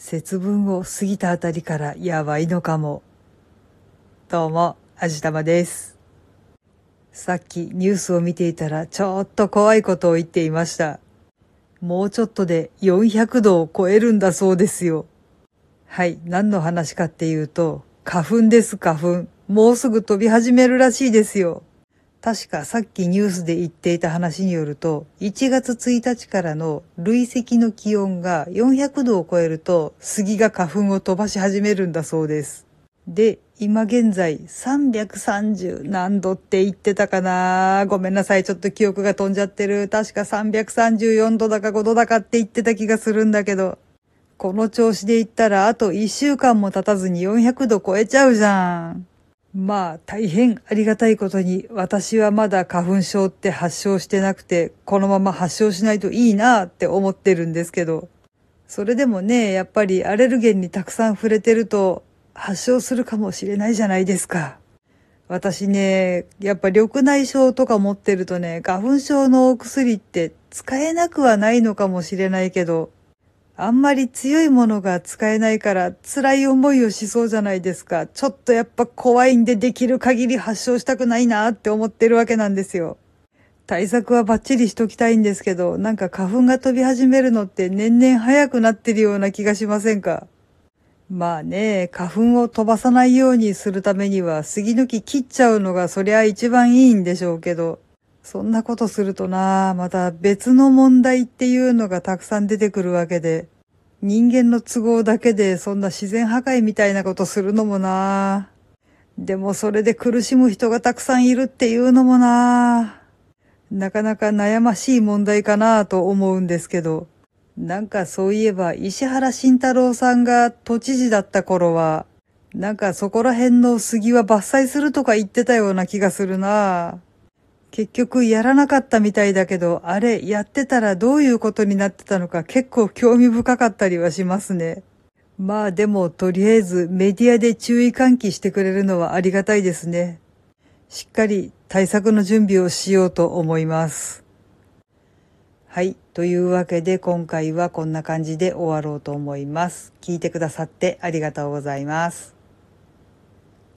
節分を過ぎたあたりからやばいのかも。どうも、あじたまです。さっきニュースを見ていたらちょっと怖いことを言っていました。もうちょっとで400度を超えるんだそうですよ。はい、何の話かっていうと、花粉です花粉。もうすぐ飛び始めるらしいですよ。確かさっきニュースで言っていた話によると、1月1日からの累積の気温が400度を超えると、杉が花粉を飛ばし始めるんだそうです。で、今現在330何度って言ってたかなごめんなさい。ちょっと記憶が飛んじゃってる。確か334度だか5度だかって言ってた気がするんだけど。この調子で言ったらあと1週間も経たずに400度超えちゃうじゃん。まあ大変ありがたいことに私はまだ花粉症って発症してなくてこのまま発症しないといいなって思ってるんですけどそれでもねやっぱりアレルゲンにたくさん触れてると発症するかもしれないじゃないですか。私ね、やっぱ緑内障とか持ってるとね、花粉症のお薬って使えなくはないのかもしれないけど、あんまり強いものが使えないから辛い思いをしそうじゃないですか。ちょっとやっぱ怖いんでできる限り発症したくないなって思ってるわけなんですよ。対策はバッチリしときたいんですけど、なんか花粉が飛び始めるのって年々早くなってるような気がしませんか？まあね、花粉を飛ばさないようにするためには杉の木切っちゃうのがそりゃ一番いいんでしょうけど、そんなことするとな、また別の問題っていうのがたくさん出てくるわけで、人間の都合だけでそんな自然破壊みたいなことするのもな。でもそれで苦しむ人がたくさんいるっていうのもな。なかなか悩ましい問題かなと思うんですけど。なんかそういえば石原慎太郎さんが都知事だった頃は、なんかそこら辺の杉は伐採するとか言ってたような気がするな。結局やらなかったみたいだけど、あれやってたらどういうことになってたのか結構興味深かったりはしますね。まあでもとりあえずメディアで注意喚起してくれるのはありがたいですね。しっかり対策の準備をしようと思います。はい。というわけで今回はこんな感じで終わろうと思います。聞いてくださってありがとうございます。